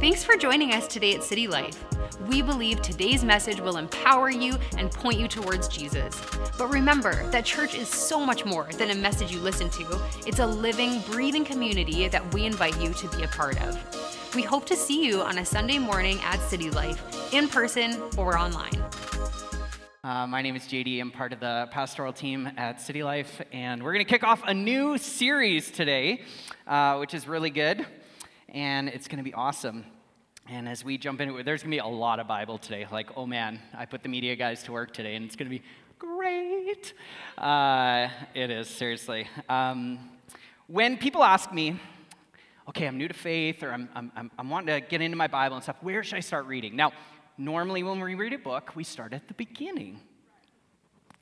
Thanks for joining us today at City Life. We believe today's message will empower you and point you towards Jesus. But remember that church is so much more than a message you listen to, it's a living, breathing community that we invite you to be a part of. We hope to see you on a Sunday morning at City Life, in person or online. Uh, my name is JD. I'm part of the pastoral team at City Life, and we're going to kick off a new series today, uh, which is really good, and it's going to be awesome. And as we jump into it, there's going to be a lot of Bible today. Like, oh man, I put the media guys to work today, and it's going to be great. Uh, it is, seriously. Um, when people ask me, okay, I'm new to faith, or I'm, I'm, I'm wanting to get into my Bible and stuff, where should I start reading? Now, normally when we read a book, we start at the beginning.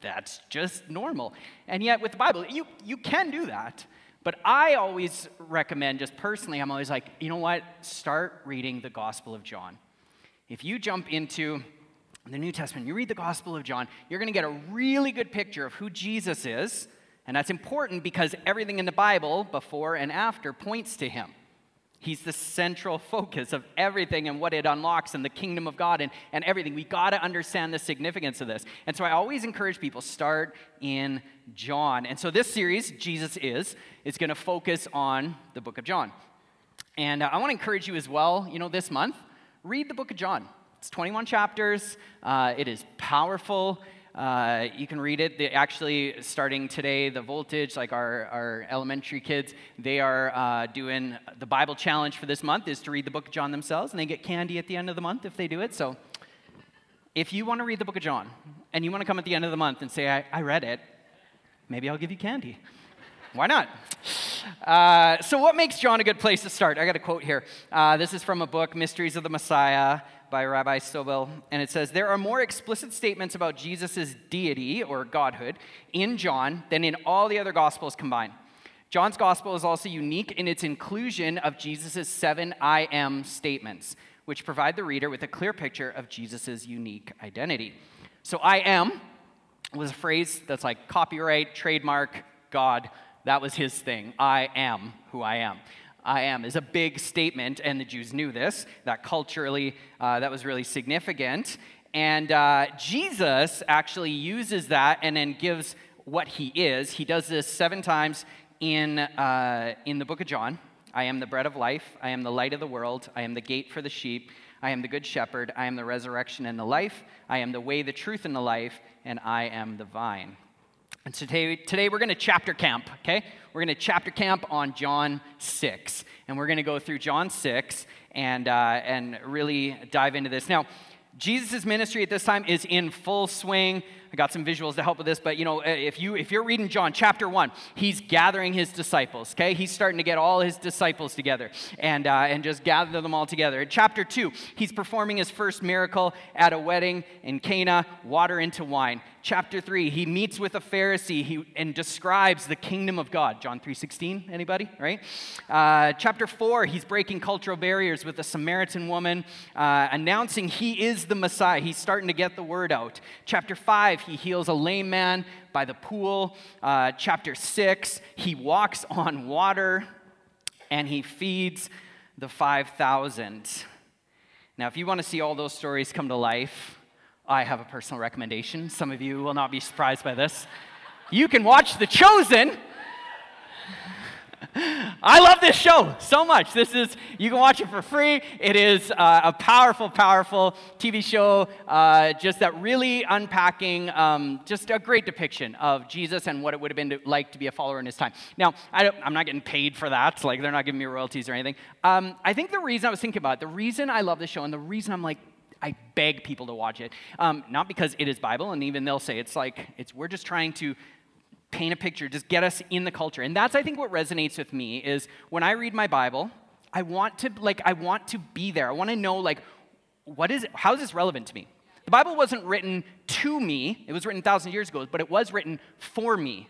That's just normal. And yet with the Bible, you, you can do that. But I always recommend, just personally, I'm always like, you know what? Start reading the Gospel of John. If you jump into the New Testament, you read the Gospel of John, you're going to get a really good picture of who Jesus is. And that's important because everything in the Bible, before and after, points to him. He's the central focus of everything and what it unlocks in the kingdom of God and, and everything. We got to understand the significance of this. And so I always encourage people start in John. And so this series, Jesus is, is going to focus on the book of John. And uh, I want to encourage you as well, you know, this month, read the book of John. It's 21 chapters. Uh, it is powerful. Uh, you can read it. They actually, starting today, the Voltage, like our, our elementary kids, they are uh, doing the Bible challenge for this month is to read the book of John themselves, and they get candy at the end of the month if they do it. So if you want to read the book of John, and you want to come at the end of the month and say, I, I read it, maybe I'll give you candy. Why not? Uh, so, what makes John a good place to start? I got a quote here. Uh, this is from a book, Mysteries of the Messiah by Rabbi Sobel, and it says, There are more explicit statements about Jesus' deity or godhood in John than in all the other Gospels combined. John's Gospel is also unique in its inclusion of Jesus' seven I am statements, which provide the reader with a clear picture of Jesus' unique identity. So, I am was a phrase that's like copyright, trademark, God. That was his thing. I am who I am. I am is a big statement, and the Jews knew this, that culturally uh, that was really significant. And uh, Jesus actually uses that and then gives what he is. He does this seven times in, uh, in the book of John. I am the bread of life. I am the light of the world. I am the gate for the sheep. I am the good shepherd. I am the resurrection and the life. I am the way, the truth, and the life. And I am the vine. And today, today we're going to chapter camp, okay? We're going to chapter camp on John 6. And we're going to go through John 6 and, uh, and really dive into this. Now, Jesus' ministry at this time is in full swing. I got some visuals to help with this, but you know, if you if you're reading John chapter one, he's gathering his disciples. Okay, he's starting to get all his disciples together and uh, and just gather them all together. In chapter two, he's performing his first miracle at a wedding in Cana, water into wine. Chapter three, he meets with a Pharisee he, and describes the kingdom of God. John three sixteen, anybody? Right? Uh, chapter four, he's breaking cultural barriers with a Samaritan woman, uh, announcing he is the Messiah. He's starting to get the word out. Chapter five 5, he heals a lame man by the pool. Uh, chapter 6, he walks on water and he feeds the 5,000. Now, if you want to see all those stories come to life, I have a personal recommendation. Some of you will not be surprised by this. You can watch The Chosen I love this show so much. This is, you can watch it for free. It is uh, a powerful, powerful TV show, uh, just that really unpacking, um, just a great depiction of Jesus and what it would have been to, like to be a follower in his time. Now, I am not getting paid for that. Like, they're not giving me royalties or anything. Um, I think the reason I was thinking about it, the reason I love this show and the reason I'm like, I beg people to watch it. Um, not because it is Bible, and even they'll say it's like it's we're just trying to paint a picture, just get us in the culture. And that's, I think, what resonates with me is when I read my Bible, I want to, like, I want to be there. I want to know, like, what is it, how is this relevant to me? The Bible wasn't written to me, it was written thousands of years ago, but it was written for me.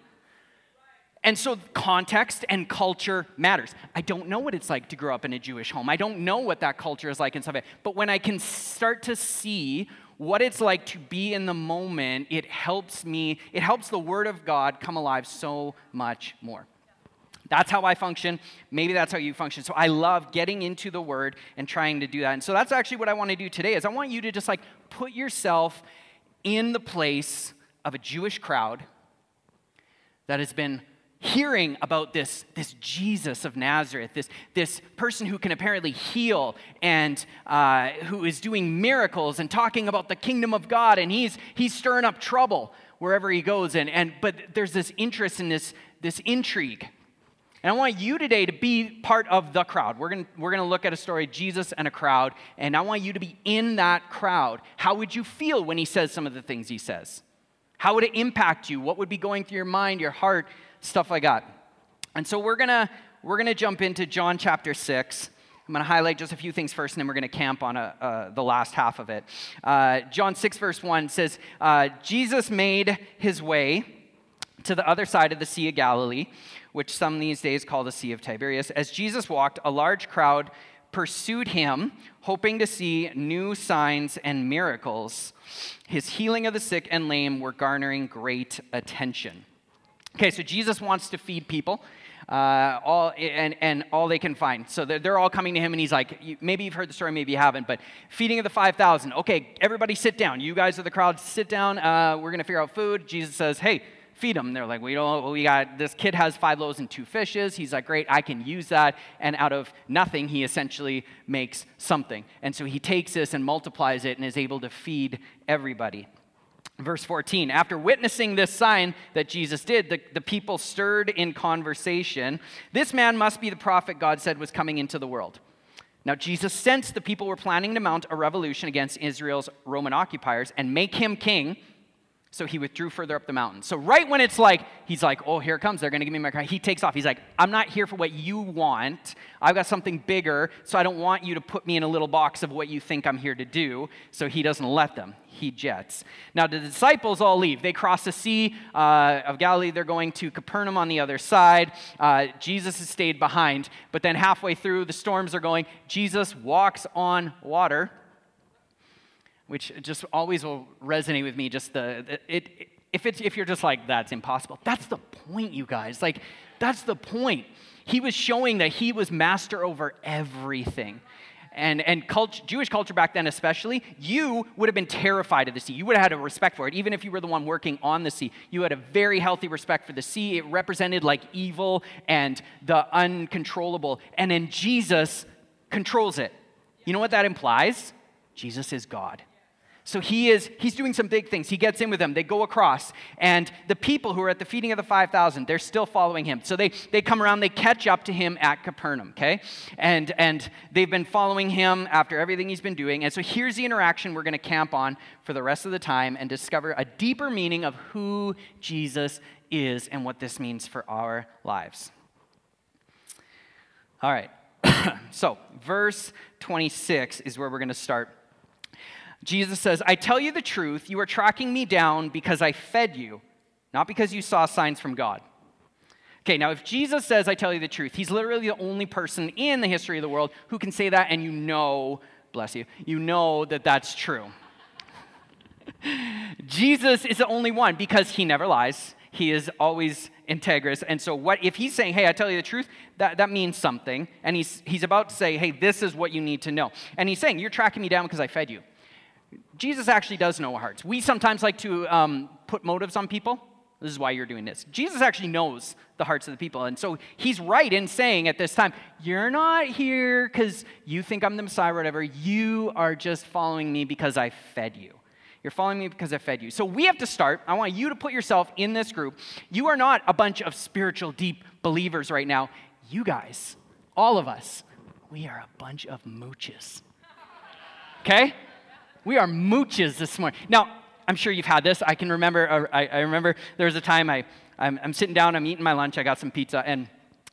And so context and culture matters. I don't know what it's like to grow up in a Jewish home. I don't know what that culture is like and stuff. But when I can start to see what it's like to be in the moment, it helps me, it helps the Word of God come alive so much more. That's how I function. Maybe that's how you function. So I love getting into the word and trying to do that. And so that's actually what I want to do today is I want you to just like put yourself in the place of a Jewish crowd that has been hearing about this, this Jesus of Nazareth, this, this person who can apparently heal and uh, who is doing miracles and talking about the kingdom of God, and he's, he's stirring up trouble wherever he goes. And, and, but there's this interest in this, this intrigue. And I want you today to be part of the crowd. We're going we're to look at a story, Jesus and a crowd, and I want you to be in that crowd. How would you feel when he says some of the things he says? How would it impact you? What would be going through your mind, your heart, stuff like that? And so we're to we're to jump into John chapter 6. I'm going to highlight just a few things first, and then we're going to camp on a, uh, the last half of it. Uh, John 6, verse 1 says, uh, Jesus made his way to the other side of the Sea of Galilee which some these days call the Sea of Tiberias. As Jesus walked, a large crowd pursued him, hoping to see new signs and miracles. His healing of the sick and lame were garnering great attention. Okay, so Jesus wants to feed people. Uh, all and, and all they can find. So they're, they're all coming to him, and he's like, maybe you've heard the story, maybe you haven't, but feeding of the 5,000. Okay, everybody sit down. You guys are the crowd, sit down. Uh, we're going to figure out food. Jesus says, hey, feed them. They're like, we don't, we got, this kid has five loaves and two fishes. He's like, great, I can use that. And out of nothing, he essentially makes something. And so he takes this and multiplies it and is able to feed everybody. Verse 14, after witnessing this sign that Jesus did, the, the people stirred in conversation. This man must be the prophet God said was coming into the world. Now, Jesus sensed the people were planning to mount a revolution against Israel's Roman occupiers and make him king so he withdrew further up the mountain. So, right when it's like, he's like, oh, here comes, they're gonna give me my car, he takes off. He's like, I'm not here for what you want. I've got something bigger, so I don't want you to put me in a little box of what you think I'm here to do. So, he doesn't let them. He jets. Now, the disciples all leave. They cross the Sea uh, of Galilee. They're going to Capernaum on the other side. Uh, Jesus has stayed behind. But then, halfway through, the storms are going. Jesus walks on water which just always will resonate with me. Just the, it, if, it's, if you're just like, that's impossible, that's the point, you guys. Like, that's the point. He was showing that he was master over everything. And, and Jewish culture back then, especially, you would have been terrified of the sea. You would have had a respect for it. Even if you were the one working on the sea, you had a very healthy respect for the sea. It represented like evil and the uncontrollable. And then Jesus controls it. You know what that implies? Jesus is God. So he is he's doing some big things. He gets in with them. They go across. And the people who are at the feeding of the 5,000, they're still following him. So they, they come around, they catch up to him at Capernaum, okay? And and they've been following him after everything he's been doing. And so here's the interaction we're going to camp on for the rest of the time and discover a deeper meaning of who Jesus is and what this means for our lives. All right. so, verse 26 is where we're going to start Jesus says, I tell you the truth, you are tracking me down because I fed you, not because you saw signs from God. Okay, now if Jesus says, I tell you the truth, he's literally the only person in the history of the world who can say that, and you know, bless you, you know that that's true. Jesus is the only one because he never lies. He is always integrous. And so what if he's saying, hey, I tell you the truth, that, that means something. And he's, he's about to say, hey, this is what you need to know. And he's saying, you're tracking me down because I fed you. Jesus actually does know our hearts. We sometimes like to um, put motives on people. This is why you're doing this. Jesus actually knows the hearts of the people. And so he's right in saying at this time, You're not here because you think I'm the Messiah or whatever. You are just following me because I fed you. You're following me because I fed you. So we have to start. I want you to put yourself in this group. You are not a bunch of spiritual, deep believers right now. You guys, all of us, we are a bunch of mooches. Okay? We are mooches this morning. Now, I'm sure you've had this. I can remember, uh, I, I remember there was a time I, I'm, I'm, sitting down, I'm eating my lunch, I got some pizza, and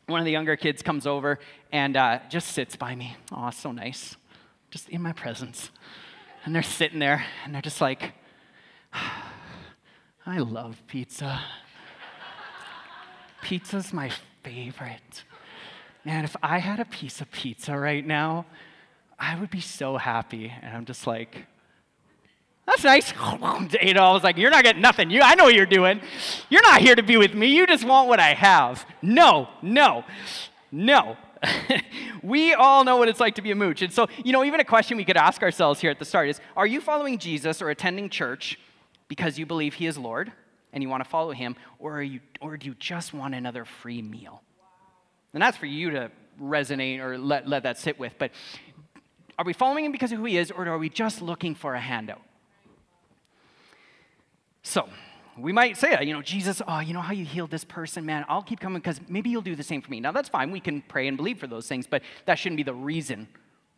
one of the younger kids comes over and uh, just sits by me. Oh, so nice. Just in my presence. And they're sitting there, and they're just like, I love pizza. Pizza's my favorite. Man, if I had a piece of pizza right now, I would be so happy. And I'm just like, That's nice. You know, I was like, You're not getting nothing. You, I know what you're doing. You're not here to be with me. You just want what I have. No, no, no. we all know what it's like to be a mooch. And so, you know, even a question we could ask ourselves here at the start is Are you following Jesus or attending church because you believe he is Lord and you want to follow him, or, are you, or do you just want another free meal? And that's for you to resonate or let, let that sit with. But are we following him because of who he is, or are we just looking for a handout? So, we might say that, you know, Jesus, oh, you know how you healed this person, man, I'll keep coming because maybe you'll do the same for me. Now, that's fine. We can pray and believe for those things, but that shouldn't be the reason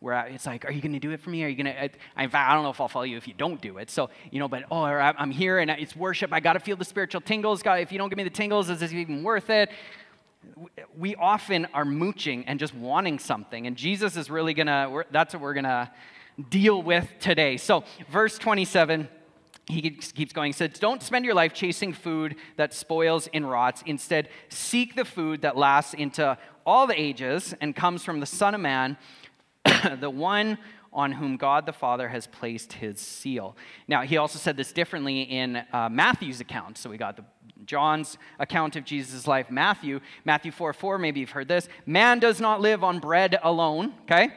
where it's like, are you going to do it for me? Are you going to, in fact, I don't know if I'll follow you if you don't do it. So, you know, but, oh, I'm here and it's worship. I got to feel the spiritual tingles. God, if you don't give me the tingles, is this even worth it? We often are mooching and just wanting something. And Jesus is really going to, that's what we're going to deal with today. So, verse 27 he keeps going. He says, Don't spend your life chasing food that spoils and rots. Instead, seek the food that lasts into all the ages and comes from the Son of Man, the one on whom God the Father has placed his seal. Now, he also said this differently in uh, Matthew's account. So we got the John's account of Jesus' life, Matthew, Matthew 4 4, maybe you've heard this. Man does not live on bread alone, okay?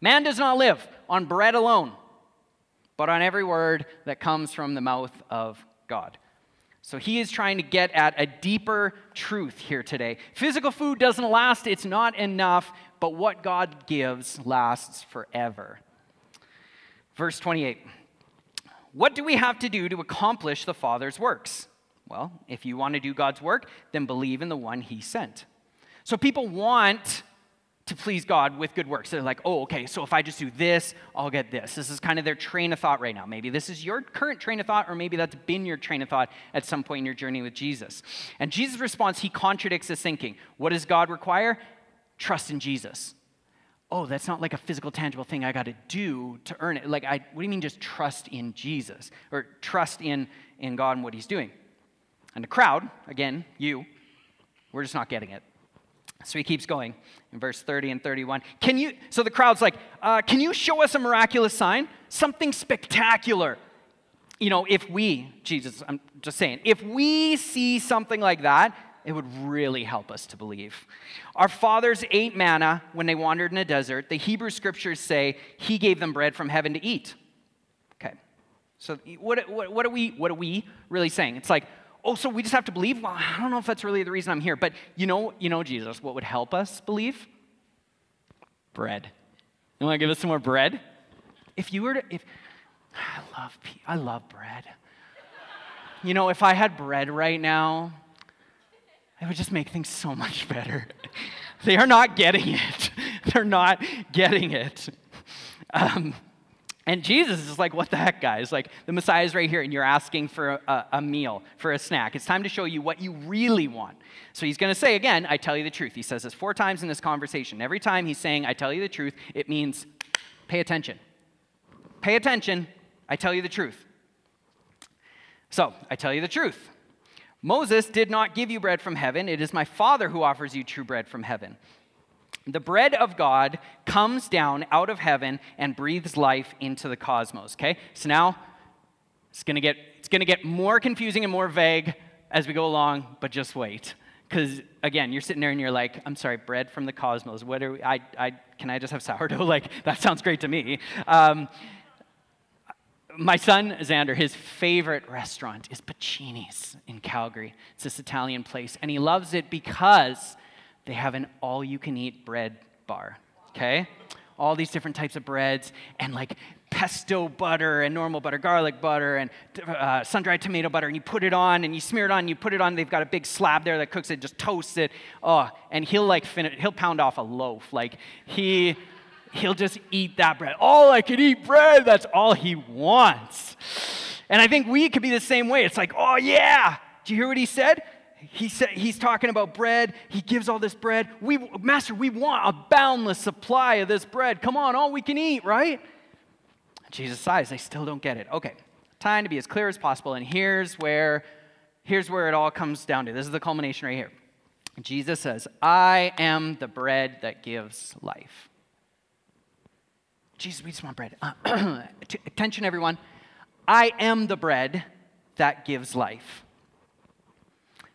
Man does not live on bread alone but on every word that comes from the mouth of God. So he is trying to get at a deeper truth here today. Physical food doesn't last, it's not enough, but what God gives lasts forever. Verse 28 What do we have to do to accomplish the Father's works? Well, if you want to do God's work, then believe in the one he sent. So people want to please God with good works. They're like, oh, okay, so if I just do this, I'll get this. This is kind of their train of thought right now. Maybe this is your current train of thought, or maybe that's been your train of thought at some point in your journey with Jesus. And Jesus' response, he contradicts this thinking. What does God require? Trust in Jesus. Oh, that's not like a physical, tangible thing I got to do to earn it. Like, I, what do you mean just trust in Jesus? Or trust in, in God and what he's doing? And the crowd, again, you, we're just not getting it. So he keeps going in verse 30 and 31. Can you, so the crowd's like, uh, can you show us a miraculous sign? Something spectacular. You know, if we, Jesus, I'm just saying, if we see something like that, it would really help us to believe. Our fathers ate manna when they wandered in a desert. The Hebrew scriptures say he gave them bread from heaven to eat. Okay. So what, what, what, are we, what are we really saying? It's like, oh, so we just have to believe? Well, I don't know if that's really the reason I'm here. But you know, you know, Jesus, what would help us believe? Bread. You want to give us some more bread? If you were to, if I love, I love bread. You know, if I had bread right now, it would just make things so much better. they are not getting it. They're not getting it. Um, and Jesus is like, what the heck, guys? Like, the Messiah is right here, and you're asking for a, a meal, for a snack. It's time to show you what you really want. So he's going to say again, I tell you the truth. He says this four times in this conversation. Every time he's saying, I tell you the truth, it means pay attention. Pay attention. I tell you the truth. So, I tell you the truth. Moses did not give you bread from heaven. It is my Father who offers you true bread from heaven. The bread of God comes down out of heaven and breathes life into the cosmos, okay? So now it's going to get it's going to get more confusing and more vague as we go along, but just wait. Cuz again, you're sitting there and you're like, "I'm sorry, bread from the cosmos. What are we, I I can I just have sourdough? Like that sounds great to me." Um, my son Xander, his favorite restaurant is Pacini's in Calgary. It's this Italian place, and he loves it because they have an all you can eat bread bar, okay? All these different types of breads and like pesto butter and normal butter, garlic butter and uh, sun dried tomato butter, and you put it on and you smear it on, and you put it on. They've got a big slab there that cooks it, just toasts it. Oh, and he'll like finish, he'll pound off a loaf. Like he, he'll just eat that bread. All I can eat bread, that's all he wants. And I think we could be the same way. It's like, oh yeah. Do you hear what he said? He said, he's talking about bread. He gives all this bread. We, Master, we want a boundless supply of this bread. Come on, all we can eat, right? Jesus sighs. They still don't get it. Okay, time to be as clear as possible. And here's where, here's where it all comes down to. This is the culmination right here. Jesus says, I am the bread that gives life. Jesus, we just want bread. Uh, attention, everyone. I am the bread that gives life.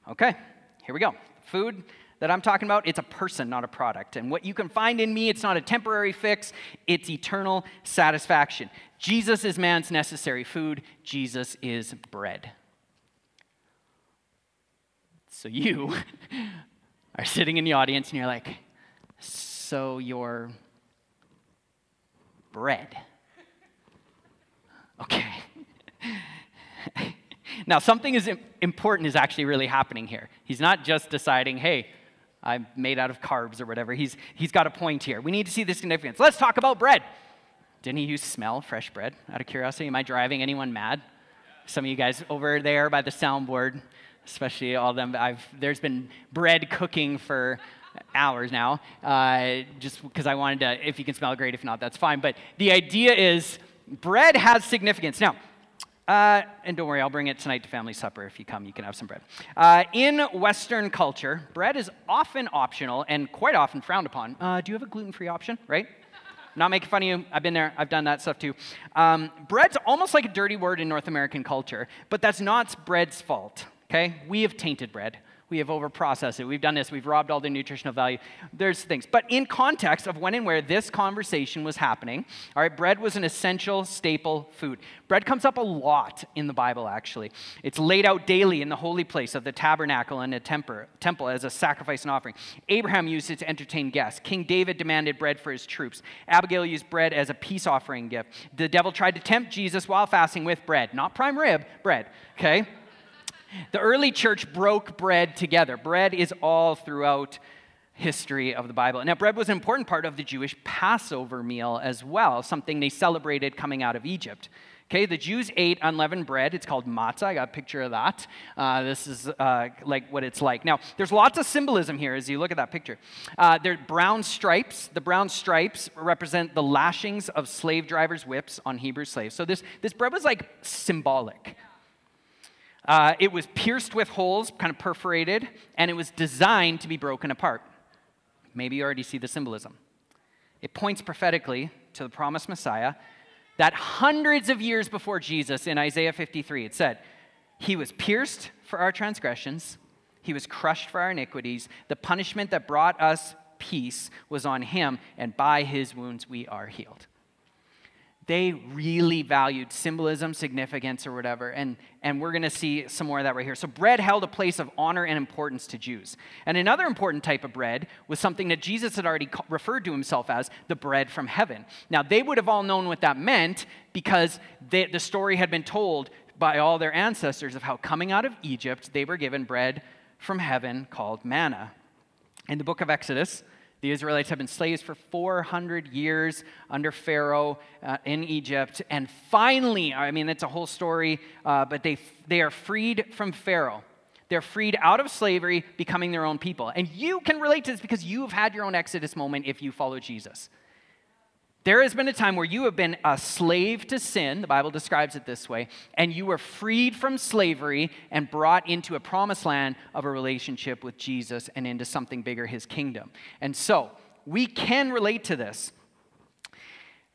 Okay, here we go. Food that I'm talking about, it's a person, not a product. And what you can find in me, it's not a temporary fix, it's eternal satisfaction. Jesus is man's necessary food, Jesus is bread. So you are sitting in the audience and you're like, so you're bread. Okay. now, something is important is actually really happening here. He's not just deciding, hey, I'm made out of carbs or whatever. He's, he's got a point here. We need to see the significance. Let's talk about bread. Didn't he use smell fresh bread out of curiosity? Am I driving anyone mad? Some of you guys over there by the soundboard, especially all of them, I've, there's been bread cooking for hours now, uh, just because I wanted to, if you can smell great, if not, that's fine. But the idea is bread has significance. Now, uh, and don't worry, I'll bring it tonight to family supper. If you come, you can have some bread. Uh, in Western culture, bread is often optional and quite often frowned upon. Uh, do you have a gluten free option, right? Not making fun of you. I've been there. I've done that stuff too. Um, bread's almost like a dirty word in North American culture, but that's not bread's fault, okay? We have tainted bread we have overprocessed it. We've done this. We've robbed all the nutritional value. There's things. But in context of when and where this conversation was happening, all right, bread was an essential staple food. Bread comes up a lot in the Bible, actually. It's laid out daily in the holy place of the tabernacle and the temple as a sacrifice and offering. Abraham used it to entertain guests. King David demanded bread for his troops. Abigail used bread as a peace offering gift. The devil tried to tempt Jesus while fasting with bread, not prime rib, bread, okay? The early church broke bread together. Bread is all throughout history of the Bible. Now, bread was an important part of the Jewish Passover meal as well, something they celebrated coming out of Egypt. Okay, the Jews ate unleavened bread. It's called matzah. I got a picture of that. Uh, this is uh, like what it's like. Now, there's lots of symbolism here as you look at that picture. Uh, there brown stripes. The brown stripes represent the lashings of slave drivers' whips on Hebrew slaves. So this, this bread was like symbolic. Uh, it was pierced with holes, kind of perforated, and it was designed to be broken apart. Maybe you already see the symbolism. It points prophetically to the promised Messiah that hundreds of years before Jesus in Isaiah 53, it said, He was pierced for our transgressions, He was crushed for our iniquities. The punishment that brought us peace was on Him, and by His wounds we are healed they really valued symbolism, significance, or whatever. And, and we're going to see some more of that right here. So, bread held a place of honor and importance to Jews. And another important type of bread was something that Jesus had already referred to himself as the bread from heaven. Now, they would have all known what that meant because they, the story had been told by all their ancestors of how coming out of Egypt, they were given bread from heaven called manna. In the book of Exodus, the Israelites have been slaves for 400 years under Pharaoh uh, in Egypt. And finally, I mean, it's a whole story, uh, but they, they are freed from Pharaoh. They're freed out of slavery, becoming their own people. And you can relate to this because you've had your own Exodus moment if you follow Jesus. There has been a time where you have been a slave to sin, the Bible describes it this way, and you were freed from slavery and brought into a promised land of a relationship with Jesus and into something bigger, his kingdom. And so, we can relate to this.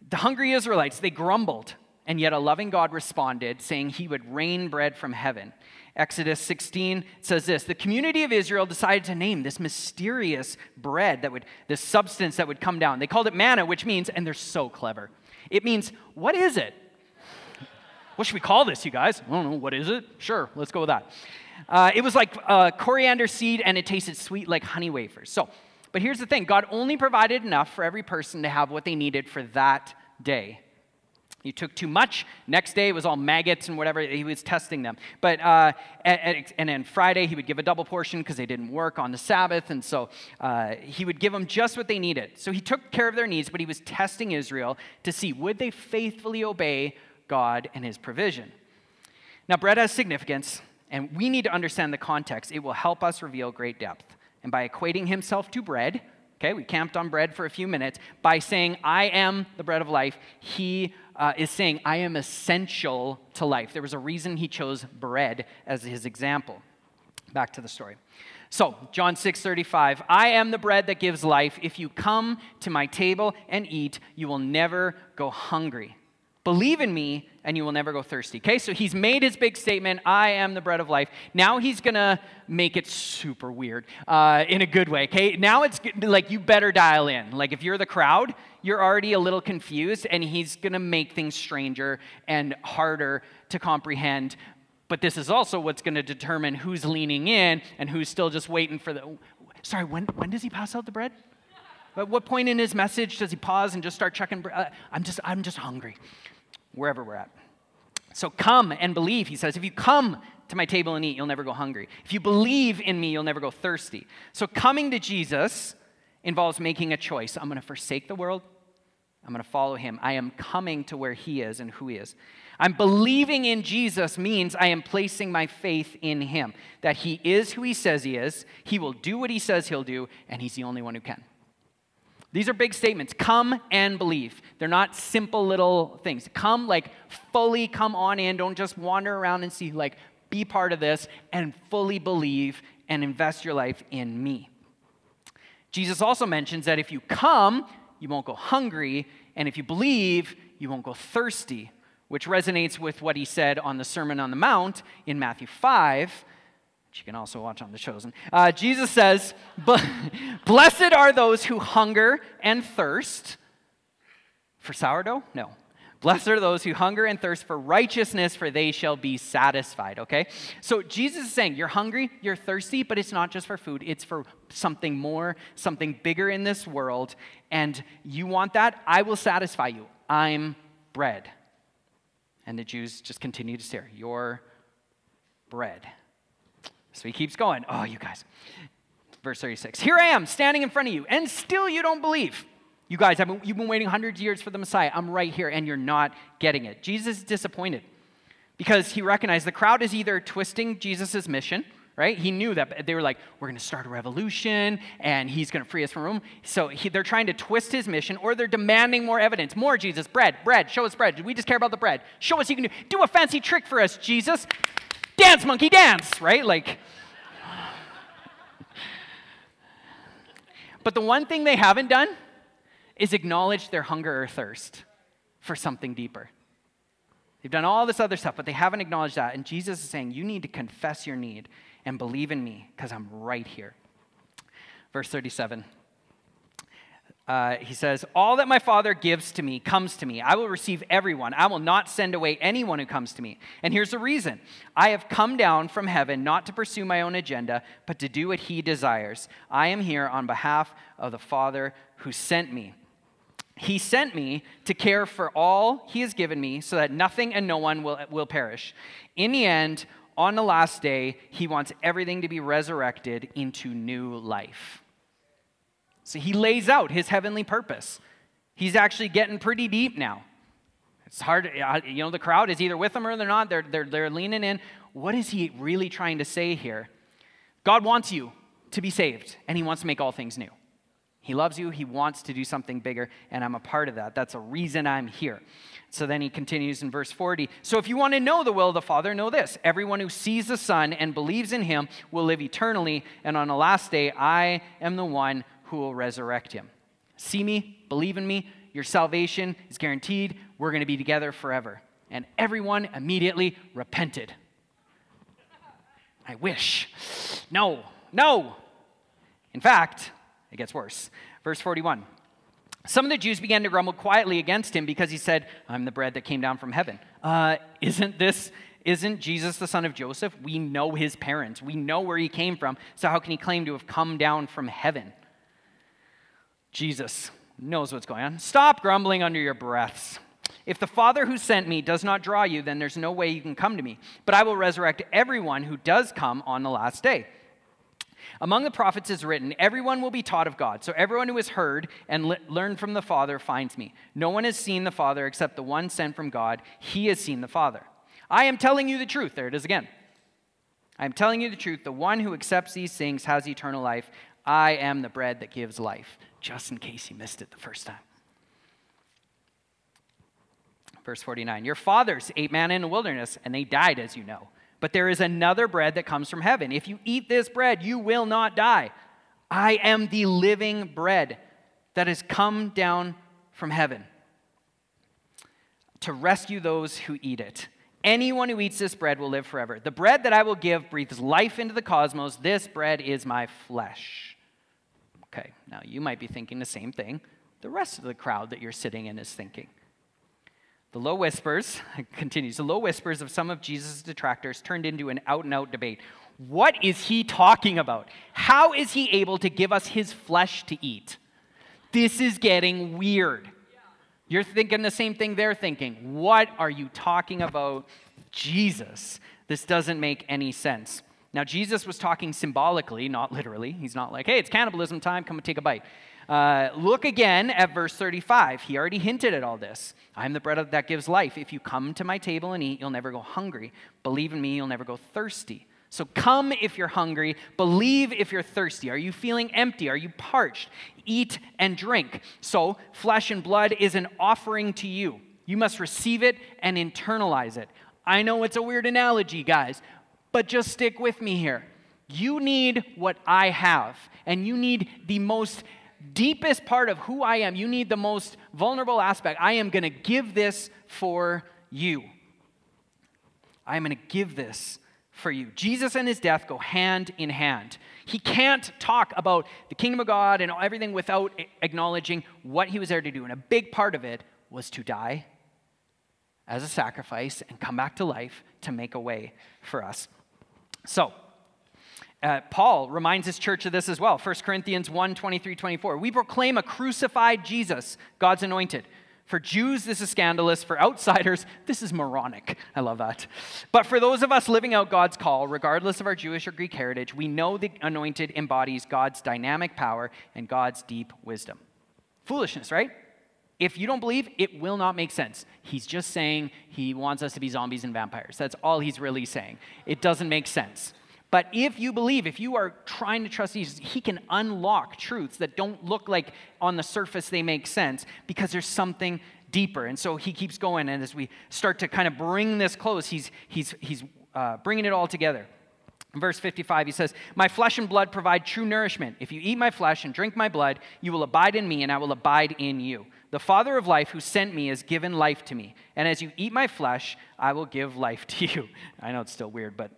The hungry Israelites, they grumbled, and yet a loving God responded, saying he would rain bread from heaven. Exodus 16 says this The community of Israel decided to name this mysterious bread that would, this substance that would come down. They called it manna, which means, and they're so clever, it means, what is it? What should we call this, you guys? I don't know. What is it? Sure, let's go with that. Uh, it was like uh, coriander seed, and it tasted sweet like honey wafers. So, but here's the thing God only provided enough for every person to have what they needed for that day. You took too much. Next day, it was all maggots and whatever. He was testing them. But uh, and, and then Friday, he would give a double portion because they didn't work on the Sabbath, and so uh, he would give them just what they needed. So he took care of their needs, but he was testing Israel to see would they faithfully obey God and His provision. Now, bread has significance, and we need to understand the context. It will help us reveal great depth. And by equating himself to bread, okay, we camped on bread for a few minutes. By saying, I am the bread of life, he uh, is saying, I am essential to life. There was a reason he chose bread as his example. Back to the story. So, John 6 35, I am the bread that gives life. If you come to my table and eat, you will never go hungry. Believe in me, and you will never go thirsty. Okay, so he's made his big statement I am the bread of life. Now he's gonna make it super weird uh, in a good way. Okay, now it's like you better dial in. Like if you're the crowd, you're already a little confused, and he's gonna make things stranger and harder to comprehend. But this is also what's gonna determine who's leaning in and who's still just waiting for the. Sorry, when, when does he pass out the bread? At what point in his message does he pause and just start checking? Uh, I'm just, I'm just hungry, wherever we're at. So come and believe, he says. If you come to my table and eat, you'll never go hungry. If you believe in me, you'll never go thirsty. So coming to Jesus involves making a choice. I'm going to forsake the world. I'm going to follow him. I am coming to where he is and who he is. I'm believing in Jesus means I am placing my faith in him, that he is who he says he is, he will do what he says he'll do, and he's the only one who can. These are big statements. Come and believe. They're not simple little things. Come, like, fully come on in. Don't just wander around and see, like, be part of this and fully believe and invest your life in me. Jesus also mentions that if you come, you won't go hungry, and if you believe, you won't go thirsty, which resonates with what he said on the Sermon on the Mount in Matthew 5 which you can also watch on The Chosen. Uh, Jesus says, Blessed are those who hunger and thirst for sourdough? No. Blessed are those who hunger and thirst for righteousness, for they shall be satisfied. Okay? So Jesus is saying, You're hungry, you're thirsty, but it's not just for food, it's for something more, something bigger in this world. And you want that? I will satisfy you. I'm bread. And the Jews just continue to stare. You're bread. So he keeps going. Oh, you guys. Verse 36 Here I am standing in front of you, and still you don't believe. You guys, I been, you've been waiting hundreds of years for the Messiah. I'm right here, and you're not getting it. Jesus is disappointed because he recognized the crowd is either twisting Jesus' mission, right? He knew that they were like, we're going to start a revolution, and he's going to free us from Rome. So he, they're trying to twist his mission, or they're demanding more evidence. More Jesus, bread, bread, show us bread. We just care about the bread. Show us you can do. Do a fancy trick for us, Jesus. Dance, monkey, dance, right? Like, but the one thing they haven't done is acknowledge their hunger or thirst for something deeper. They've done all this other stuff, but they haven't acknowledged that. And Jesus is saying, You need to confess your need and believe in me because I'm right here. Verse 37 uh, he says, All that my Father gives to me comes to me. I will receive everyone. I will not send away anyone who comes to me. And here's the reason I have come down from heaven not to pursue my own agenda, but to do what he desires. I am here on behalf of the Father who sent me. He sent me to care for all he has given me so that nothing and no one will, will perish. In the end, on the last day, he wants everything to be resurrected into new life. So he lays out his heavenly purpose. He's actually getting pretty deep now. It's hard, uh, you know, the crowd is either with him or they're not. They're, they're, they're leaning in. What is he really trying to say here? God wants you to be saved, and he wants to make all things new. He loves you, he wants to do something bigger, and I'm a part of that. That's a reason I'm here. So then he continues in verse 40. So if you want to know the will of the Father, know this everyone who sees the Son and believes in him will live eternally, and on the last day, I am the one who will resurrect him. See me, believe in me, your salvation is guaranteed. We're going to be together forever. And everyone immediately repented. I wish. No, no. In fact, it gets worse. Verse 41. Some of the Jews began to grumble quietly against him because he said, I'm the bread that came down from heaven. Uh, isn't this, isn't Jesus the son of Joseph? We know his parents, we know where he came from, so how can he claim to have come down from heaven? Jesus knows what's going on. Stop grumbling under your breaths. If the Father who sent me does not draw you, then there's no way you can come to me. But I will resurrect everyone who does come on the last day. Among the prophets is written, Everyone will be taught of God. So everyone who has heard and learned from the Father finds me. No one has seen the Father except the one sent from God. He has seen the Father. I am telling you the truth. There it is again. I am telling you the truth. The one who accepts these things has eternal life. I am the bread that gives life just in case you missed it the first time. Verse 49 Your fathers ate manna in the wilderness, and they died, as you know. But there is another bread that comes from heaven. If you eat this bread, you will not die. I am the living bread that has come down from heaven. to rescue those who eat it. Anyone who eats this bread will live forever. The bread that I will give breathes life into the cosmos. This bread is my flesh. Okay, now you might be thinking the same thing the rest of the crowd that you're sitting in is thinking. The low whispers, continues, the low whispers of some of Jesus' detractors turned into an out and out debate. What is he talking about? How is he able to give us his flesh to eat? This is getting weird. You're thinking the same thing they're thinking. What are you talking about, Jesus? This doesn't make any sense. Now, Jesus was talking symbolically, not literally. He's not like, hey, it's cannibalism time, come and take a bite. Uh, look again at verse 35. He already hinted at all this. I'm the bread that gives life. If you come to my table and eat, you'll never go hungry. Believe in me, you'll never go thirsty. So come if you're hungry. Believe if you're thirsty. Are you feeling empty? Are you parched? Eat and drink. So, flesh and blood is an offering to you. You must receive it and internalize it. I know it's a weird analogy, guys, but just stick with me here. You need what I have, and you need the most deepest part of who I am. You need the most vulnerable aspect. I am going to give this for you. I am going to give this for you. Jesus and his death go hand in hand. He can't talk about the kingdom of God and everything without acknowledging what he was there to do. And a big part of it was to die as a sacrifice and come back to life to make a way for us. So, uh, Paul reminds his church of this as well. 1 Corinthians 1 23, 24. We proclaim a crucified Jesus, God's anointed for Jews, this is scandalous. For outsiders, this is moronic. I love that. But for those of us living out God's call, regardless of our Jewish or Greek heritage, we know the anointed embodies God's dynamic power and God's deep wisdom. Foolishness, right? If you don't believe, it will not make sense. He's just saying he wants us to be zombies and vampires. That's all he's really saying. It doesn't make sense. But if you believe, if you are trying to trust Jesus, he can unlock truths that don't look like on the surface they make sense because there's something deeper. And so he keeps going. And as we start to kind of bring this close, he's, he's, he's uh, bringing it all together. In verse 55, he says, My flesh and blood provide true nourishment. If you eat my flesh and drink my blood, you will abide in me, and I will abide in you. The Father of life who sent me has given life to me. And as you eat my flesh, I will give life to you. I know it's still weird, but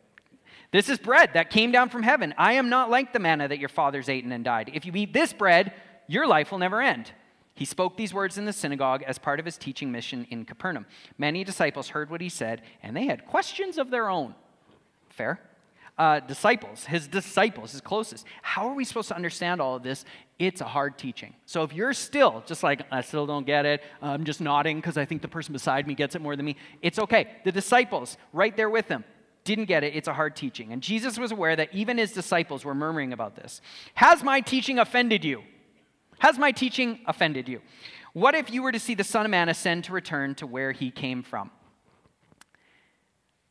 this is bread that came down from heaven. I am not like the manna that your fathers ate and died. If you eat this bread, your life will never end. He spoke these words in the synagogue as part of his teaching mission in Capernaum. Many disciples heard what he said, and they had questions of their own. Fair? Uh, disciples, his disciples, his closest. How are we supposed to understand all of this? It's a hard teaching. So if you're still just like, I still don't get it, I'm just nodding because I think the person beside me gets it more than me, it's okay. The disciples, right there with him, didn't get it. It's a hard teaching. And Jesus was aware that even his disciples were murmuring about this. Has my teaching offended you? Has my teaching offended you? What if you were to see the Son of Man ascend to return to where he came from?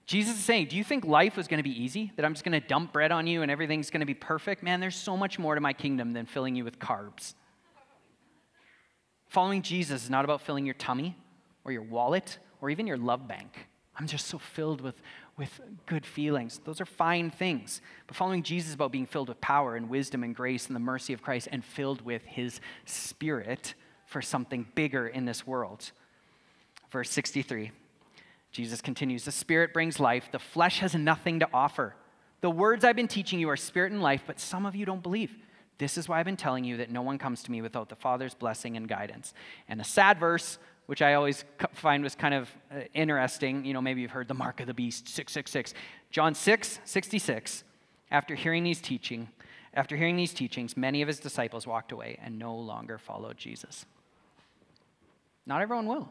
Jesus is saying, Do you think life was going to be easy? That I'm just going to dump bread on you and everything's going to be perfect? Man, there's so much more to my kingdom than filling you with carbs. Following Jesus is not about filling your tummy or your wallet or even your love bank. I'm just so filled with, with good feelings. Those are fine things. But following Jesus is about being filled with power and wisdom and grace and the mercy of Christ and filled with his spirit for something bigger in this world. Verse 63, Jesus continues The spirit brings life, the flesh has nothing to offer. The words I've been teaching you are spirit and life, but some of you don't believe. This is why I've been telling you that no one comes to me without the Father's blessing and guidance. And a sad verse which I always find was kind of uh, interesting. You know, maybe you've heard the mark of the beast, 666. John 6, 66. After hearing these teaching, after hearing these teachings, many of his disciples walked away and no longer followed Jesus. Not everyone will.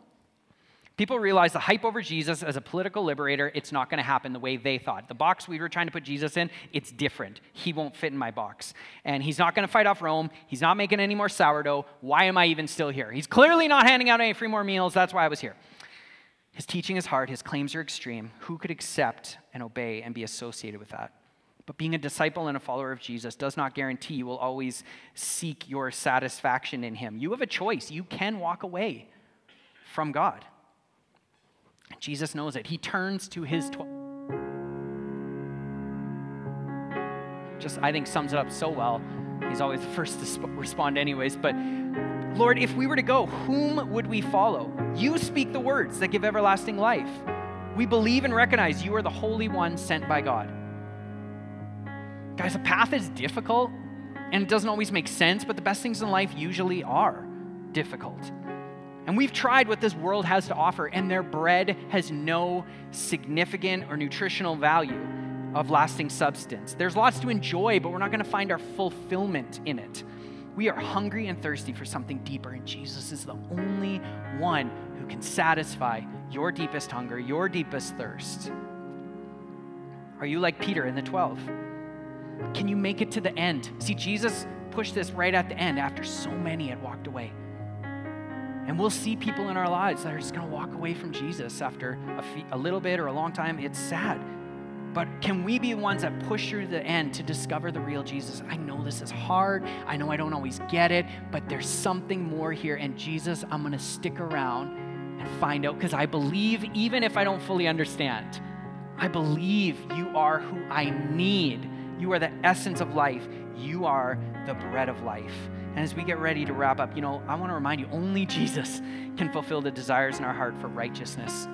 People realize the hype over Jesus as a political liberator, it's not going to happen the way they thought. The box we were trying to put Jesus in, it's different. He won't fit in my box. And he's not going to fight off Rome. He's not making any more sourdough. Why am I even still here? He's clearly not handing out any free more meals. That's why I was here. His teaching is hard, his claims are extreme. Who could accept and obey and be associated with that? But being a disciple and a follower of Jesus does not guarantee you will always seek your satisfaction in him. You have a choice. You can walk away from God. Jesus knows it. He turns to his 12. Just, I think, sums it up so well. He's always the first to sp- respond, anyways. But Lord, if we were to go, whom would we follow? You speak the words that give everlasting life. We believe and recognize you are the Holy One sent by God. Guys, the path is difficult and it doesn't always make sense, but the best things in life usually are difficult. And we've tried what this world has to offer, and their bread has no significant or nutritional value of lasting substance. There's lots to enjoy, but we're not going to find our fulfillment in it. We are hungry and thirsty for something deeper, and Jesus is the only one who can satisfy your deepest hunger, your deepest thirst. Are you like Peter in the 12? Can you make it to the end? See, Jesus pushed this right at the end after so many had walked away. And we'll see people in our lives that are just going to walk away from Jesus after a, a little bit or a long time. It's sad. But can we be the ones that push through the end to discover the real Jesus? I know this is hard. I know I don't always get it, but there's something more here. And Jesus, I'm going to stick around and find out because I believe, even if I don't fully understand, I believe you are who I need. You are the essence of life. You are the bread of life. And as we get ready to wrap up, you know, I want to remind you only Jesus can fulfill the desires in our heart for righteousness.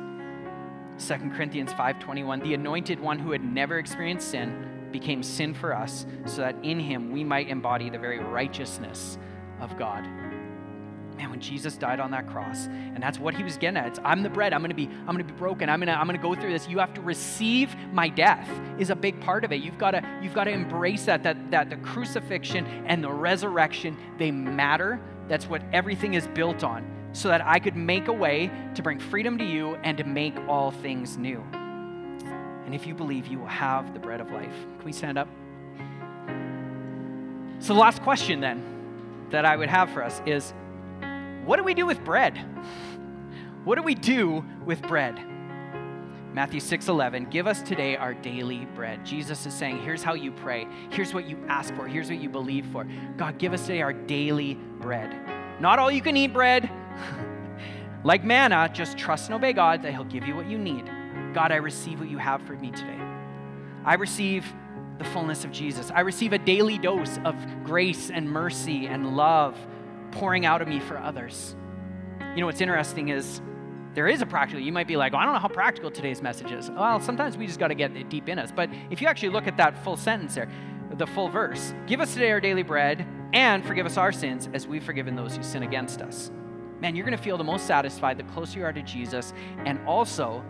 2 Corinthians 5:21 The anointed one who had never experienced sin became sin for us so that in him we might embody the very righteousness of God. Man, when Jesus died on that cross, and that's what he was getting at. It's, I'm the bread. I'm gonna be, I'm gonna be broken. I'm gonna, I'm gonna go through this. You have to receive my death is a big part of it. You've gotta, you've gotta embrace that, that, that the crucifixion and the resurrection, they matter. That's what everything is built on so that I could make a way to bring freedom to you and to make all things new. And if you believe, you will have the bread of life. Can we stand up? So, the last question then that I would have for us is what do we do with bread? What do we do with bread? Matthew 6:11 Give us today our daily bread. Jesus is saying, here's how you pray. Here's what you ask for. Here's what you believe for. God, give us today our daily bread. Not all you can eat bread. like manna, just trust and obey God that he'll give you what you need. God, I receive what you have for me today. I receive the fullness of Jesus. I receive a daily dose of grace and mercy and love pouring out of me for others. You know what's interesting is there is a practical. You might be like, well, I don't know how practical today's message is. Well, sometimes we just got to get it deep in us. But if you actually look at that full sentence there, the full verse, give us today our daily bread and forgive us our sins as we've forgiven those who sin against us. Man, you're going to feel the most satisfied the closer you are to Jesus, and also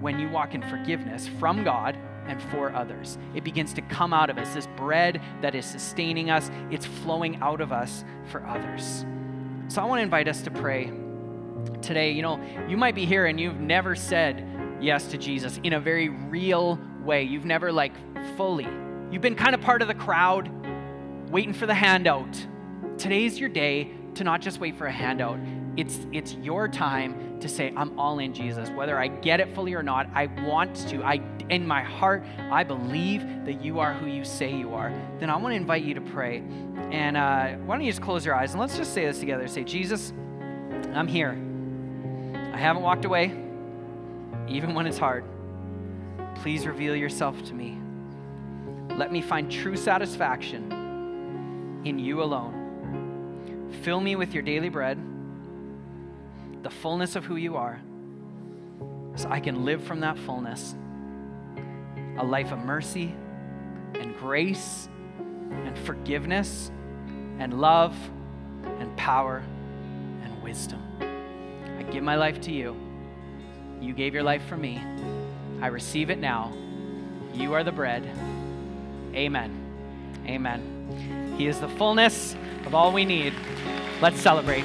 when you walk in forgiveness from God and for others. It begins to come out of us. This bread that is sustaining us, it's flowing out of us for others. So I want to invite us to pray today. You know, you might be here and you've never said yes to Jesus in a very real way. You've never, like, fully. You've been kind of part of the crowd, waiting for the handout. Today's your day to not just wait for a handout. It's, it's your time to say, I'm all in Jesus. Whether I get it fully or not, I want to. I, in my heart, I believe that you are who you say you are. Then I want to invite you to pray. And uh, why don't you just close your eyes and let's just say this together. Say, Jesus, I'm here. I haven't walked away, even when it's hard. Please reveal yourself to me. Let me find true satisfaction in you alone. Fill me with your daily bread, the fullness of who you are, so I can live from that fullness. A life of mercy and grace and forgiveness and love and power and wisdom. I give my life to you. You gave your life for me. I receive it now. You are the bread. Amen. Amen. He is the fullness of all we need. Let's celebrate.